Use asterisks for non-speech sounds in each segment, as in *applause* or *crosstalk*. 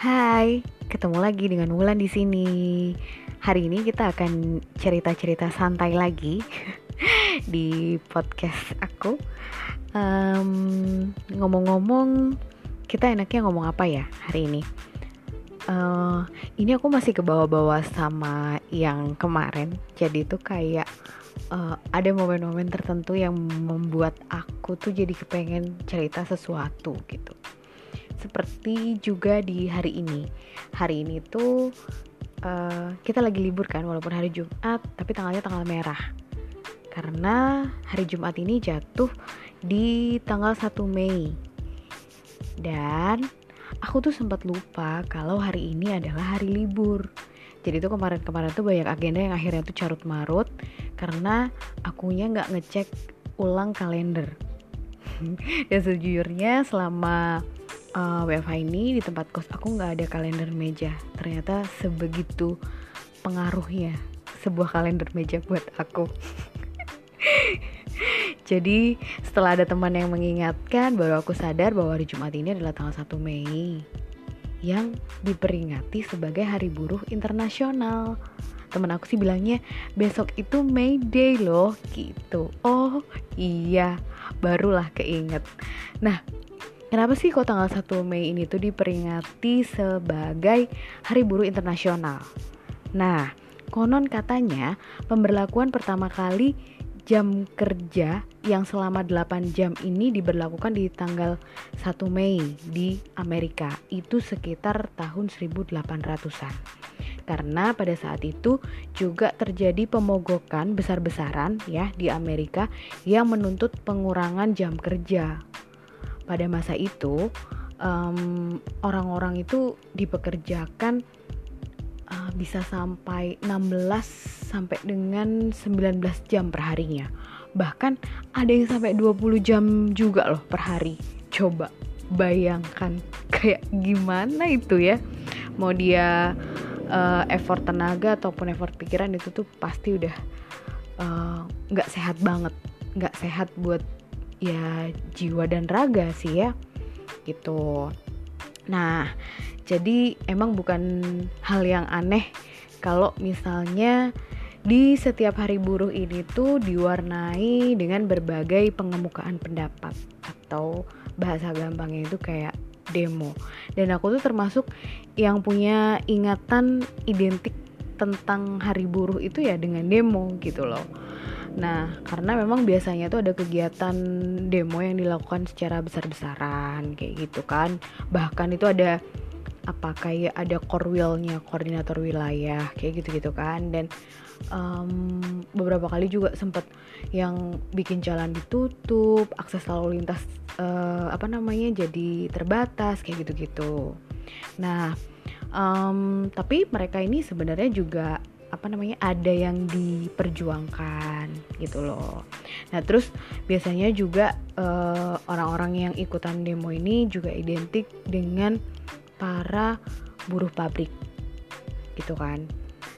Hai, ketemu lagi dengan Wulan di sini. Hari ini kita akan cerita-cerita santai lagi *laughs* di podcast aku. Um, ngomong-ngomong, kita enaknya ngomong apa ya hari ini? Uh, ini aku masih ke bawah-bawah sama yang kemarin. Jadi itu kayak uh, ada momen-momen tertentu yang membuat aku tuh jadi kepengen cerita sesuatu gitu seperti juga di hari ini. Hari ini tuh uh, kita lagi libur kan walaupun hari Jumat tapi tanggalnya tanggal merah. Karena hari Jumat ini jatuh di tanggal 1 Mei. Dan aku tuh sempat lupa kalau hari ini adalah hari libur. Jadi tuh kemarin-kemarin tuh banyak agenda yang akhirnya tuh carut marut karena akunya nggak ngecek ulang kalender. *laughs* Dan sejujurnya selama uh, eh, WFH ini di tempat kos aku nggak ada kalender meja. Ternyata sebegitu pengaruhnya sebuah kalender meja buat aku. *laughs* Jadi setelah ada teman yang mengingatkan baru aku sadar bahwa hari Jumat ini adalah tanggal 1 Mei yang diperingati sebagai hari buruh internasional. Temen aku sih bilangnya besok itu May Day loh gitu. Oh iya barulah keinget. Nah Kenapa sih kok tanggal 1 Mei ini tuh diperingati sebagai Hari Buruh Internasional? Nah, konon katanya pemberlakuan pertama kali jam kerja yang selama 8 jam ini diberlakukan di tanggal 1 Mei di Amerika. Itu sekitar tahun 1800-an. Karena pada saat itu juga terjadi pemogokan besar-besaran ya di Amerika yang menuntut pengurangan jam kerja pada masa itu orang-orang um, itu dipekerjakan uh, bisa sampai 16 sampai dengan 19 jam per harinya. Bahkan ada yang sampai 20 jam juga loh per hari. Coba bayangkan *laughs* kayak gimana itu ya. Mau dia uh, effort tenaga ataupun effort pikiran itu tuh pasti udah uh, nggak uh, sehat banget, nggak sehat buat ya jiwa dan raga sih ya gitu. Nah jadi emang bukan hal yang aneh kalau misalnya di setiap hari buruh ini tuh diwarnai dengan berbagai pengemukaan pendapat atau bahasa gampangnya itu kayak demo. Dan aku tuh termasuk yang punya ingatan identik tentang hari buruh itu ya dengan demo gitu loh. Nah, karena memang biasanya tuh ada kegiatan demo yang dilakukan secara besar-besaran kayak gitu kan. Bahkan itu ada apa kayak ada korwilnya koordinator wilayah kayak gitu-gitu kan. Dan um, beberapa kali juga sempat yang bikin jalan ditutup akses lalu lintas uh, apa namanya jadi terbatas kayak gitu-gitu. Nah um, tapi mereka ini sebenarnya juga apa namanya ada yang diperjuangkan gitu loh. Nah terus biasanya juga eh, orang-orang yang ikutan demo ini juga identik dengan para buruh pabrik gitu kan.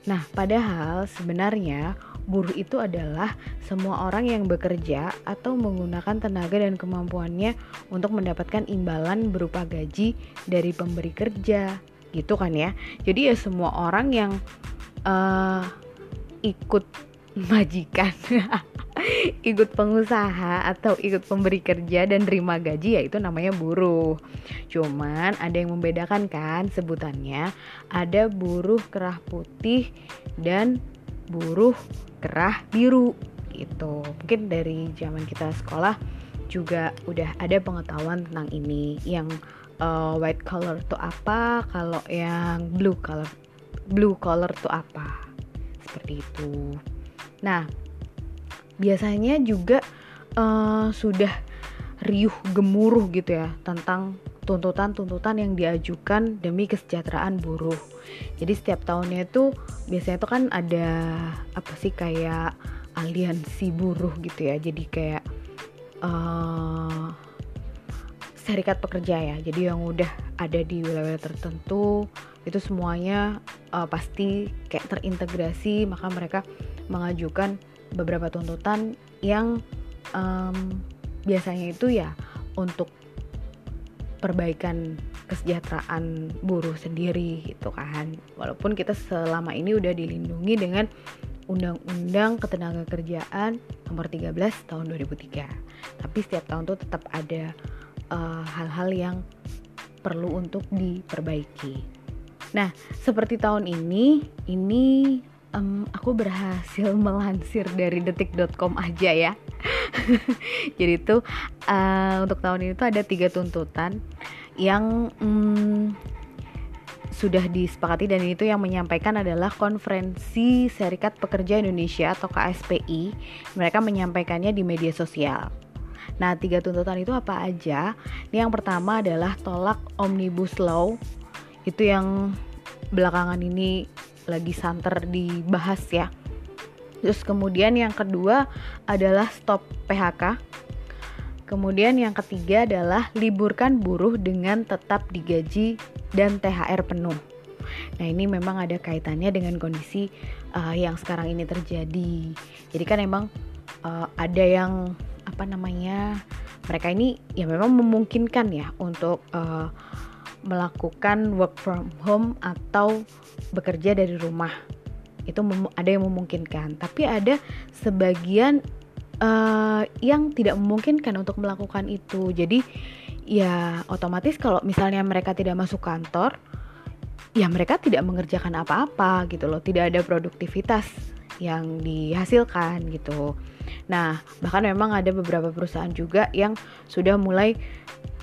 Nah padahal sebenarnya buruh itu adalah semua orang yang bekerja atau menggunakan tenaga dan kemampuannya untuk mendapatkan imbalan berupa gaji dari pemberi kerja gitu kan ya. Jadi ya semua orang yang uh, ikut majikan *laughs* ikut pengusaha atau ikut pemberi kerja dan terima gaji yaitu namanya buruh. Cuman ada yang membedakan kan sebutannya. Ada buruh kerah putih dan buruh kerah biru itu mungkin dari zaman kita sekolah juga udah ada pengetahuan tentang ini yang uh, white collar itu apa kalau yang blue collar blue collar itu apa seperti itu nah biasanya juga uh, sudah riuh gemuruh gitu ya tentang tuntutan-tuntutan yang diajukan demi kesejahteraan buruh. Jadi setiap tahunnya itu biasanya itu kan ada apa sih kayak aliansi buruh gitu ya. Jadi kayak uh, serikat pekerja ya. Jadi yang udah ada di wilayah tertentu itu semuanya uh, pasti kayak terintegrasi. Maka mereka mengajukan beberapa tuntutan yang um, biasanya itu ya untuk perbaikan kesejahteraan buruh sendiri gitu kan. Walaupun kita selama ini udah dilindungi dengan Undang-Undang Ketenaga Kerjaan nomor 13 tahun 2003 tapi setiap tahun tuh tetap ada eh, hal-hal uh, yang perlu untuk diperbaiki. Nah seperti tahun ini ini um, aku berhasil *laughs* melansir dari detik.com aja ya. *laughs* Jadi itu uh, untuk tahun ini tuh ada tiga tuntutan yang um, sudah disepakati dan itu yang menyampaikan adalah konferensi Serikat Pekerja Indonesia atau KSPI mereka menyampaikannya di media sosial Nah, tiga tuntutan itu apa aja? Ini yang pertama adalah tolak omnibus law. Itu yang belakangan ini lagi santer dibahas ya. Terus kemudian yang kedua adalah stop PHK. Kemudian yang ketiga adalah liburkan buruh dengan tetap digaji dan THR penuh. Nah ini memang ada kaitannya dengan kondisi uh, yang sekarang ini terjadi. Jadi kan emang uh, ada yang apa namanya mereka ini ya memang memungkinkan ya untuk uh, melakukan work from home atau bekerja dari rumah. Itu ada yang memungkinkan. Tapi ada sebagian uh, yang tidak memungkinkan untuk melakukan itu. Jadi ya otomatis kalau misalnya mereka tidak masuk kantor ya mereka tidak mengerjakan apa-apa gitu loh. Tidak ada produktivitas yang dihasilkan gitu nah bahkan memang ada beberapa perusahaan juga yang sudah mulai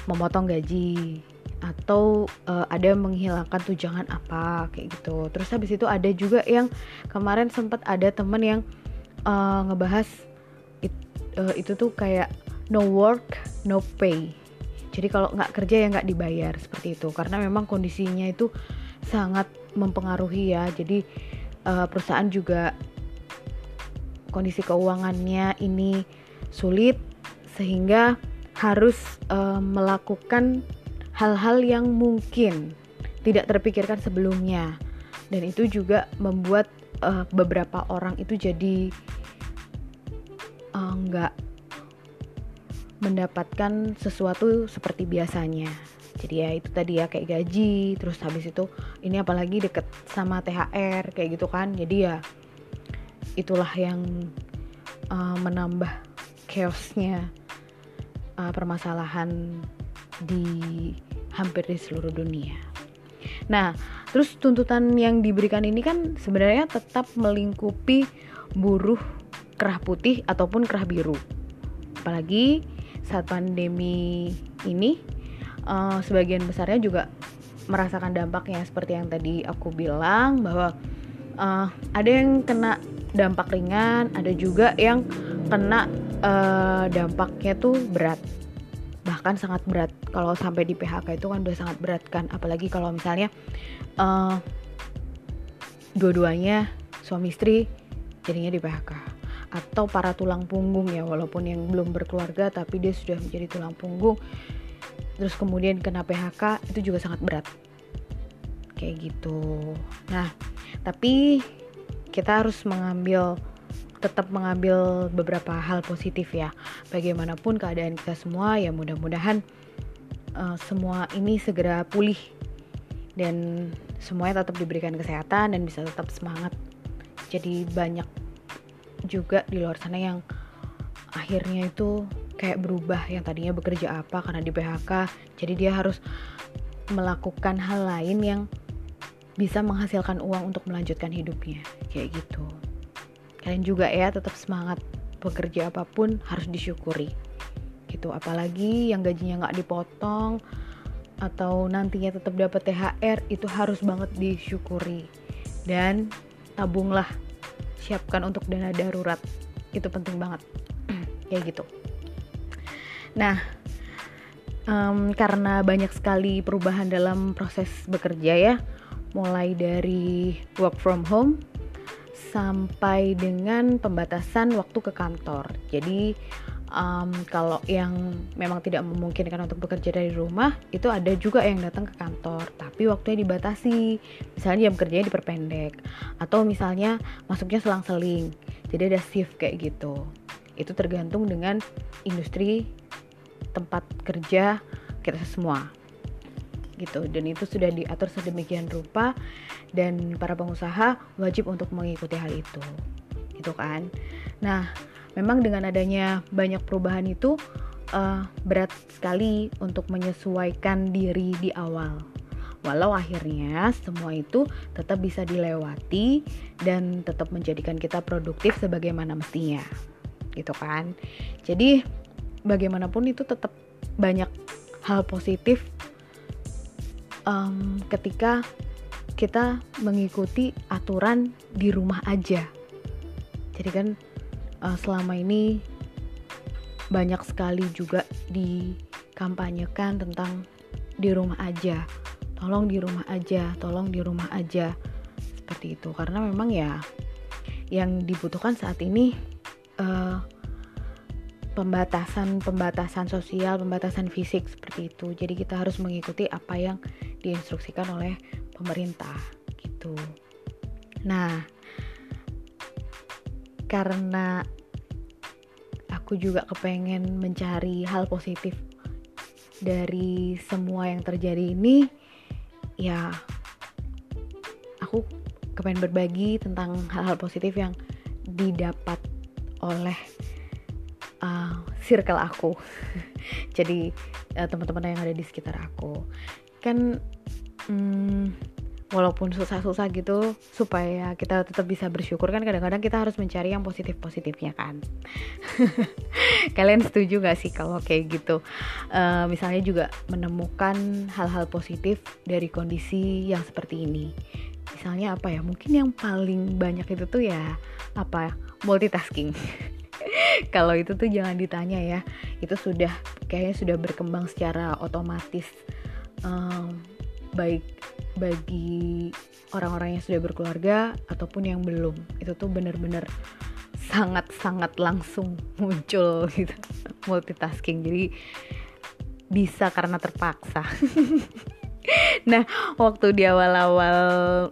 memotong gaji atau uh, ada menghilangkan tujangan apa kayak gitu. Terus habis itu ada juga yang kemarin sempat ada temen yang uh, ngebahas it, uh, itu tuh kayak no work no pay. Jadi kalau nggak kerja ya nggak dibayar seperti itu karena memang kondisinya itu sangat mempengaruhi ya. Jadi uh, perusahaan juga kondisi keuangannya ini sulit sehingga harus uh, melakukan hal-hal yang mungkin tidak terpikirkan sebelumnya. Dan itu juga membuat uh, beberapa orang itu jadi uh, nggak mendapatkan sesuatu seperti biasanya. Jadi ya itu tadi ya kayak gaji terus habis itu ini apalagi deket sama THR kayak gitu kan. Jadi ya itulah yang uh, menambah chaosnya uh, permasalahan di hampir di seluruh dunia. Nah, terus tuntutan yang diberikan ini kan sebenarnya tetap melingkupi buruh kerah putih ataupun kerah biru. Apalagi saat pandemi ini, uh, sebagian besarnya juga merasakan dampaknya seperti yang tadi aku bilang bahwa uh, ada yang kena dampak ringan, ada juga yang kena uh, dampaknya tuh berat. Bahkan sangat berat. Kalau sampai di PHK itu kan udah sangat berat kan. Apalagi kalau misalnya uh, dua-duanya suami istri jadinya di PHK atau para tulang punggung ya walaupun yang belum berkeluarga tapi dia sudah menjadi tulang punggung. Terus kemudian kena PHK itu juga sangat berat. Kayak gitu. Nah tapi kita harus mengambil tetap mengambil beberapa hal positif ya. Bagaimanapun keadaan kita semua ya mudah-mudahan uh, semua ini segera pulih dan semuanya tetap diberikan kesehatan dan bisa tetap semangat. Jadi banyak juga di luar sana yang akhirnya itu kayak berubah yang tadinya bekerja apa karena di PHK jadi dia harus melakukan hal lain yang bisa menghasilkan uang untuk melanjutkan hidupnya. Kayak gitu. Kalian juga ya tetap semangat bekerja apa pun harus disyukuri. Gitu. Apalagi yang gajinya nggak dipotong atau nantinya tetap dapat THR itu harus banget disyukuri. Dan tabunglah siapkan untuk dana darurat. Itu penting banget. *clears throat* Kayak gitu. Nah um, karena banyak sekali perubahan dalam proses bekerja ya mulai dari work from home sampai dengan pembatasan waktu ke kantor. Jadi um, kalau yang memang tidak memungkinkan untuk bekerja dari rumah itu ada juga yang datang ke kantor tapi waktunya dibatasi. Misalnya jam kerjanya diperpendek atau misalnya masuknya selang-seling. Jadi ada shift kayak gitu. Itu tergantung dengan industri tempat kerja kita semua gitu. Dan itu sudah diatur sedemikian rupa dan para pengusaha wajib untuk mengikuti hal itu gitu kan? Nah memang dengan adanya banyak perubahan itu uh, berat sekali untuk menyesuaikan diri di awal. Walau akhirnya semua itu tetap bisa dilewati dan tetap menjadikan kita produktif sebagaimana mestinya gitu kan? Jadi bagaimanapun itu tetap banyak hal positif um, ketika kita mengikuti aturan di rumah aja. Jadi kan uh, selama ini banyak sekali juga dikampanyekan tentang di rumah aja. Tolong di rumah aja, tolong di rumah aja. Seperti itu. Karena memang ya yang dibutuhkan saat ini uh, pembatasan pembatasan sosial, pembatasan fisik seperti itu. Jadi kita harus mengikuti apa yang diinstruksikan oleh pemerintah gitu. Nah, karena aku juga kepengen mencari hal positif dari semua yang terjadi ini, ya aku kepengen berbagi tentang hal-hal positif yang didapat oleh uh, circle aku. *laughs* Jadi uh, teman-teman yang ada di sekitar aku kan hmm, walaupun susah-susah gitu supaya kita tetap bisa bersyukur kan kadang-kadang kita harus mencari yang positif-positifnya kan. *laughs* Kalian setuju gak sih kalau kayak gitu? Uh, misalnya juga menemukan hal-hal positif dari kondisi yang seperti ini. Misalnya apa ya? Mungkin yang paling banyak itu tuh ya apa? Multitasking. *laughs* Kalau itu tuh jangan ditanya ya. Itu sudah kayaknya sudah berkembang secara otomatis um, baik bagi orang-orang yang sudah berkeluarga ataupun yang belum. Itu tuh bener-bener sangat-sangat langsung muncul gitu. *laughs* Multitasking. Jadi bisa karena terpaksa. *laughs* Nah waktu di awal-awal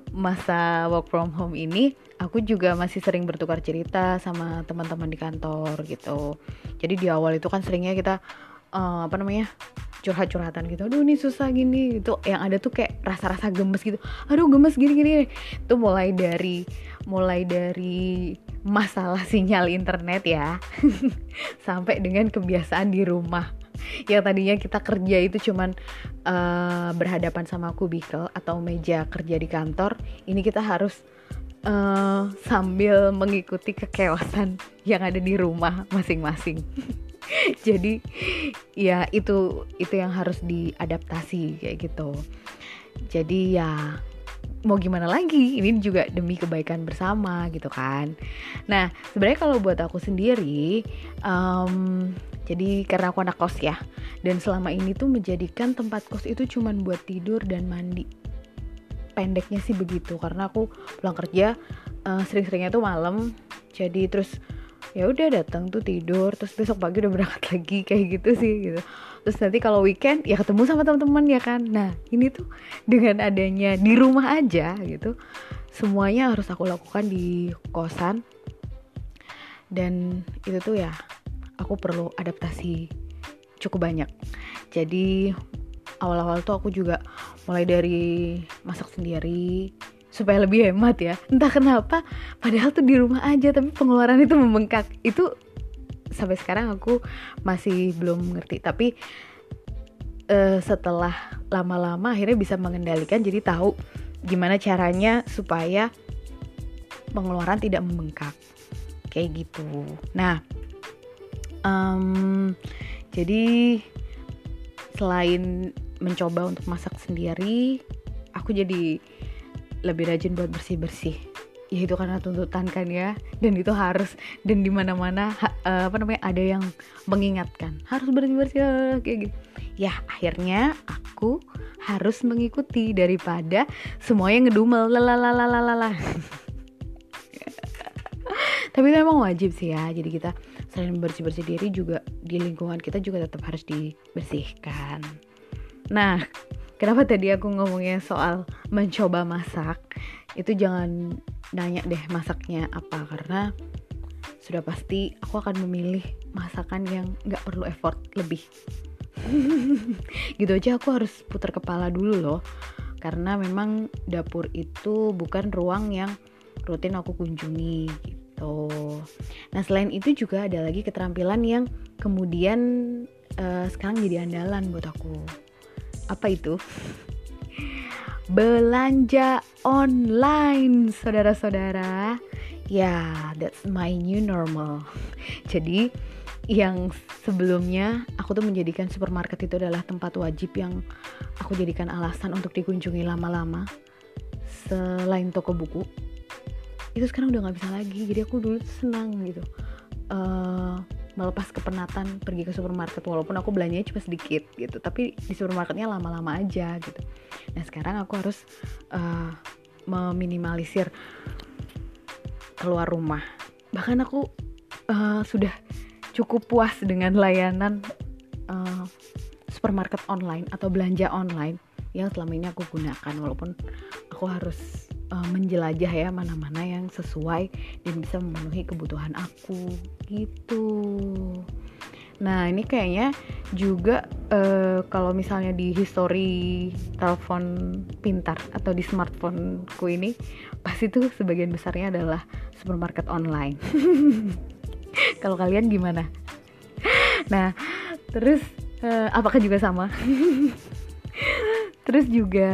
masa work from home ini aku juga masih sering bertukar cerita sama teman-teman di kantor gitu. Jadi di awal itu kan seringnya kita uh, apa namanya curhat-curhatan gitu. Aduh ini susah gini. Gitu yang ada tuh kayak rasa-rasa gemes gitu. Aduh gemes gini-gini itu mulai dari mulai dari masalah sinyal internet ya. *laughs* Sampai dengan kebiasaan di rumah. Yang tadinya kita kerja itu cuman uh, berhadapan sama kubikel atau meja kerja di kantor ini kita harus uh, sambil mengikuti kekewasan yang ada di rumah masing-masing *laughs* jadi ya itu itu yang harus diadaptasi kayak gitu. Jadi ya mau gimana lagi? Ini juga demi kebaikan bersama gitu kan. Nah sebenarnya kalau buat aku sendiri um, jadi karena aku anak kos ya dan selama ini tuh menjadikan tempat kos itu cuman buat tidur dan mandi. Pendeknya sih begitu karena aku pulang kerja uh, sering-seringnya tuh malam. Jadi terus ya udah datang tuh tidur terus besok pagi udah berangkat *laughs* lagi kayak gitu sih gitu. Terus nanti kalau weekend ya ketemu sama teman-teman ya kan? Nah ini tuh dengan adanya di rumah aja gitu semuanya harus aku lakukan di kosan. Dan itu tuh ya aku perlu adaptasi cukup banyak. Jadi awal-awal tuh aku juga mulai dari masak sendiri supaya lebih hemat ya. Entah kenapa padahal tuh di rumah aja tapi pengeluaran itu membengkak. Itu sampai sekarang aku masih belum ngerti. Tapi uh, setelah lama-lama akhirnya bisa mengendalikan jadi tahu gimana caranya supaya pengeluaran tidak membengkak. Kayak gitu. Nah um, jadi selain mencoba untuk masak sendiri aku jadi lebih rajin buat bersih bersih ya itu karena tuntutan kan ya. Dan itu harus dan di mana mana uh, apa namanya ada yang mengingatkan. Harus bersih bersih kayak gitu. Ya akhirnya aku harus mengikuti daripada semuanya ngedumel. Lalalalalala *laughs* tapi itu emang wajib sih ya. Jadi kita selain bersih bersih diri juga di lingkungan kita juga tetap harus dibersihkan. Nah kenapa tadi aku ngomongnya soal mencoba masak? Itu jangan nanya deh masaknya apa karena sudah pasti aku akan memilih masakan yang nggak perlu effort lebih. *laughs* Gitu aja aku harus putar kepala dulu loh. Karena memang dapur itu bukan ruang yang rutin aku kunjungi gitu. Nah selain itu juga ada lagi keterampilan yang kemudian uh, sekarang jadi andalan buat aku apa itu? Belanja online saudara-saudara. Ya yeah, that's my new normal. Jadi yang sebelumnya aku tuh menjadikan supermarket itu adalah tempat wajib yang aku jadikan alasan untuk dikunjungi lama-lama. Selain toko buku itu sekarang udah nggak bisa lagi. Jadi aku dulu senang gitu. Uh, melepas kepenatan pergi ke supermarket walaupun aku belanjanya cuma sedikit gitu. Tapi di supermarketnya lama-lama aja gitu. Nah sekarang aku harus uh, meminimalisir keluar rumah. Bahkan aku uh, sudah cukup puas dengan layanan uh, supermarket online atau belanja online yang selama ini aku gunakan walaupun aku harus uh, menjelajah ya mana-mana yang sesuai dan bisa memenuhi kebutuhan aku gitu. Nah ini kayaknya juga uh, kalau misalnya di history telepon pintar atau di smartphoneku ini pasti tuh sebagian besarnya adalah supermarket online. *laughs* kalau kalian gimana? Nah terus uh, apakah juga sama? *laughs* terus juga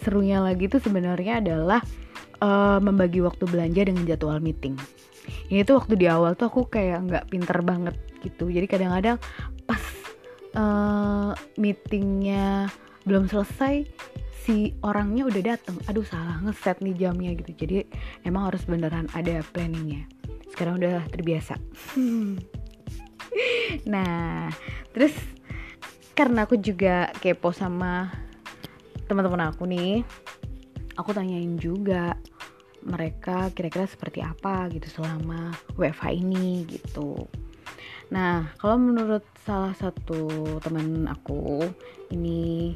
serunya lagi tuh sebenarnya adalah uh, membagi waktu belanja dengan jadwal meeting. Ini tuh waktu di awal tuh aku kayak nggak pinter banget gitu. Jadi kadang-kadang pas uh, meetingnya belum selesai si orangnya udah dateng. Aduh salah ngeset nih jamnya gitu. Jadi emang harus beneran ada planningnya. Sekarang udah terbiasa. *laughs* nah terus karena aku juga kepo sama teman-teman aku nih aku tanyain juga mereka kira-kira seperti apa gitu selama WFH ini gitu. Nah kalau menurut salah satu teman aku ini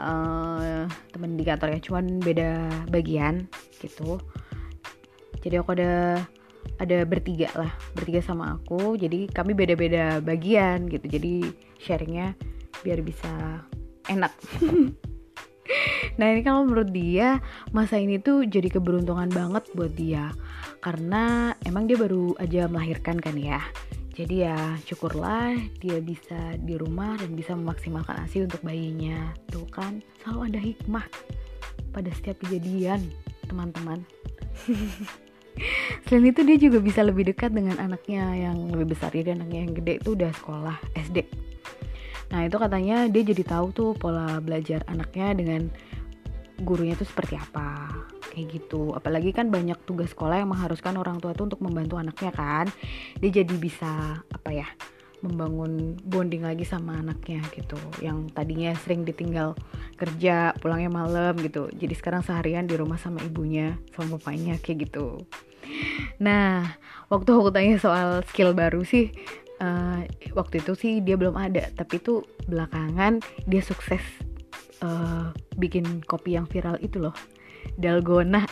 uh, teman di kantor ya cuman beda bagian gitu. Jadi aku ada ada bertiga lah bertiga sama aku. Jadi kami beda-beda bagian gitu. Jadi sharingnya biar bisa enak *laughs* Nah ini kalau menurut dia masa ini tuh jadi keberuntungan banget buat dia. Karena emang dia baru aja melahirkan kan ya. Jadi ya syukurlah dia bisa di rumah dan bisa memaksimalkan ASI untuk bayinya. Tuh kan selalu ada hikmah pada setiap kejadian teman-teman. *laughs* Selain itu dia juga bisa lebih dekat dengan anaknya yang lebih besar. Jadi anaknya yang gede itu udah sekolah SD Nah itu katanya dia jadi tahu tuh pola belajar anaknya dengan gurunya itu seperti apa kayak gitu. Apalagi kan banyak tugas sekolah yang mengharuskan orang tua itu untuk membantu anaknya kan. Dia jadi bisa apa ya membangun bonding lagi sama anaknya gitu. Yang tadinya sering ditinggal kerja pulangnya malam gitu. Jadi sekarang seharian di rumah sama ibunya sama bapaknya kayak gitu. Nah waktu aku tanya soal skill baru sih uh, waktu itu sih dia belum ada. Tapi tuh belakangan dia sukses uh, bikin kopi yang viral itu loh. Dalgona.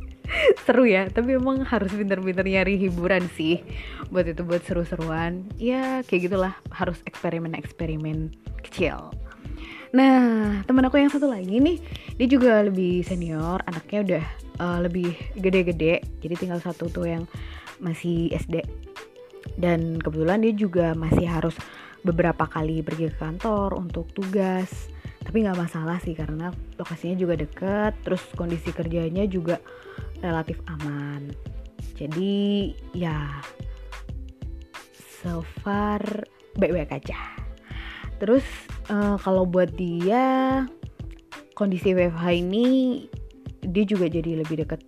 *laughs* Seru ya tapi emang harus pinter-pinter nyari hiburan sih buat itu buat seru-seruan. Ya kayak gitulah harus eksperimen-eksperimen kecil. Nah teman aku yang satu lagi nih dia juga lebih senior anaknya udah uh, lebih gede-gede jadi tinggal satu tuh yang masih SD dan kebetulan dia juga masih harus beberapa kali pergi ke kantor untuk tugas tapi nggak masalah sih karena lokasinya juga deket terus kondisi kerjanya juga relatif aman. Jadi ya so far baik-baik aja. Terus uh, kalau buat dia kondisi WFH ini dia juga jadi lebih deket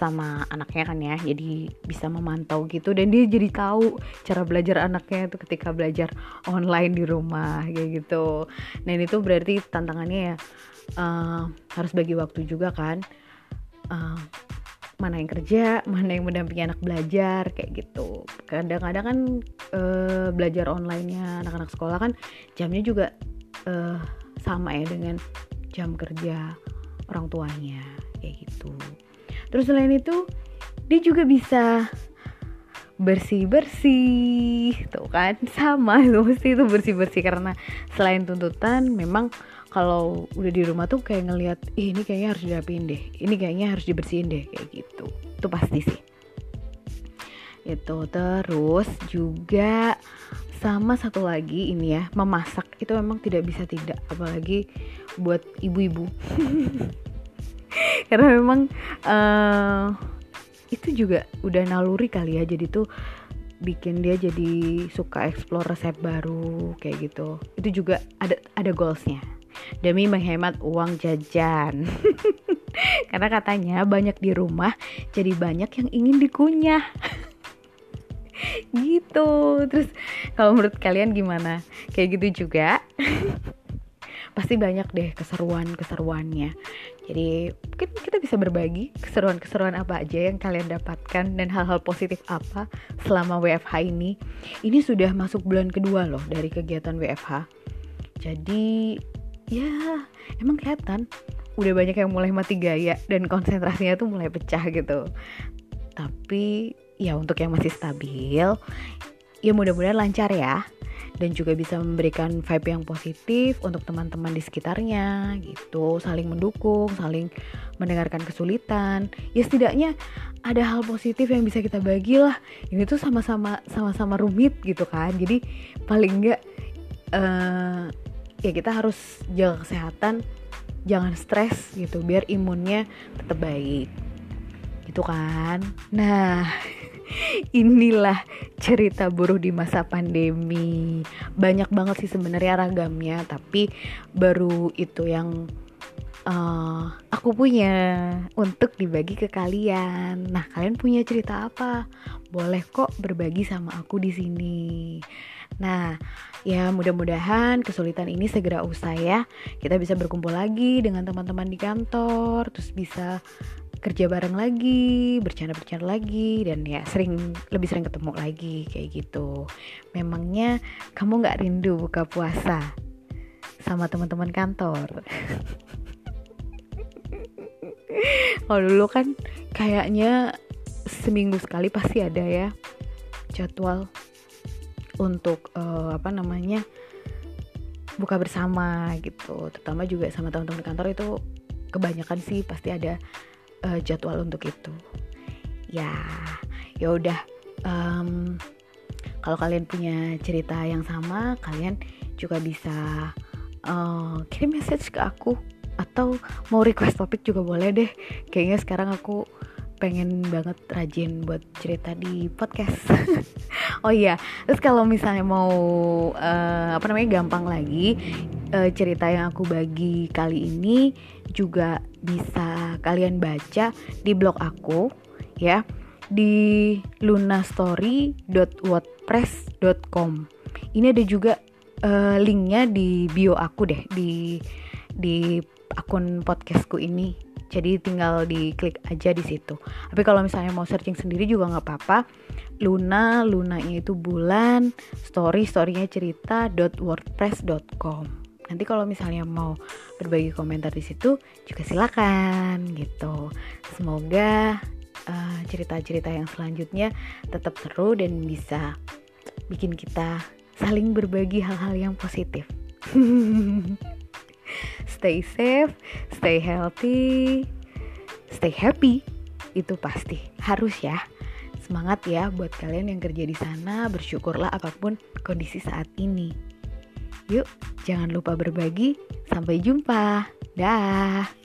sama anaknya kan ya jadi bisa memantau gitu. Dan dia jadi tahu cara belajar anaknya itu ketika belajar online di rumah kayak gitu. Nah ini tuh berarti tantangannya ya uh, harus bagi waktu juga kan. Uh, mana yang kerja mana yang mendampingi anak belajar kayak gitu. Kadang-kadang kan uh, belajar onlinenya anak-anak sekolah kan jamnya juga uh, sama ya dengan jam kerja orang tuanya kayak gitu Terus selain itu dia juga bisa bersih-bersih. Tuh kan *laughs* sama itu mesti itu bersih-bersih. Karena selain tuntutan memang kalau udah di rumah tuh kayak ngelihat Ih, ini kayaknya harus dirapiin deh. Ini kayaknya harus dibersihin deh. Kayak gitu. Itu pasti sih. Itu terus juga sama satu lagi ini ya memasak. Itu memang tidak bisa tidak apalagi buat ibu-ibu *laughs* *laughs* karena memang uh, itu juga udah naluri kali ya jadi tuh bikin dia jadi suka explore resep baru kayak gitu. Itu juga ada ada goalsnya. Demi menghemat uang jajan. *laughs* Karena katanya banyak di rumah jadi banyak yang ingin dikunyah. *laughs* Gitu. Terus kalau menurut kalian gimana? Kayak gitu juga pasti banyak deh keseruan keseruannya jadi mungkin kita bisa berbagi keseruan-keseruan apa aja yang kalian dapatkan dan hal-hal positif apa selama WFH ini. Ini sudah masuk bulan kedua loh dari kegiatan WFH jadi ya emang kelihatan udah banyak yang mulai mati gaya dan konsentrasinya tuh mulai pecah gitu. Tapi ya untuk yang masih stabil ya mudah-mudahan lancar ya dan juga bisa memberikan vibe yang positif untuk teman-teman di sekitarnya gitu. Saling mendukung saling mendengarkan kesulitan. Ya setidaknya ada hal positif yang bisa kita bagi lah. Ini tuh sama-sama sama-sama rumit gitu kan. Jadi paling enggak uh, ya kita harus jaga kesehatan. Jangan stres gitu biar imunnya tetap baik gitu kan. Nah *laughs* inilah cerita buruh di masa pandemi. Banyak banget sih sebenarnya ragamnya tapi baru itu yang uh, aku punya untuk dibagi ke kalian. Nah kalian punya cerita apa? Boleh kok berbagi sama aku di sini. Nah ya mudah-mudahan kesulitan ini segera usai ya. Kita bisa berkumpul lagi dengan teman-teman di kantor terus bisa kerja bareng lagi, bercanda-bercanda lagi, dan ya sering lebih sering ketemu lagi kayak gitu. Memangnya kamu nggak rindu buka puasa sama teman-teman kantor? *laughs* Kalau dulu kan kayaknya seminggu sekali pasti ada ya jadwal untuk uh, apa namanya buka bersama gitu terutama juga sama teman-teman kantor itu kebanyakan sih pasti ada uh, jadwal untuk itu. Ya ya udah um, kalau kalian punya cerita yang sama kalian juga bisa uh, kirim message ke aku atau mau request topik juga boleh deh. Kayaknya sekarang aku pengen banget rajin buat cerita di podcast. *laughs* Oh iya terus kalau misalnya mau uh, apa namanya gampang lagi uh, cerita yang aku bagi kali ini juga bisa kalian baca di blog aku ya di lunastory.wordpress.com ini ada juga uh, linknya di bio aku deh di di akun podcastku ini. Jadi tinggal diklik aja di situ. Tapi kalau misalnya mau searching sendiri juga nggak apa-apa. Luna Lunanya itu bulan story storynya cerita wordpress.com nanti kalau misalnya mau berbagi komentar di situ juga silakan gitu semoga uh, cerita-cerita yang selanjutnya tetap seru dan bisa bikin kita saling berbagi hal-hal yang positif *laughs* stay safe, stay healthy, stay happy. Itu pasti harus ya. Semangat ya buat kalian yang kerja di sana, bersyukurlah apa pun kondisi saat ini. Yuk, jangan lupa berbagi. Sampai jumpa. Dah.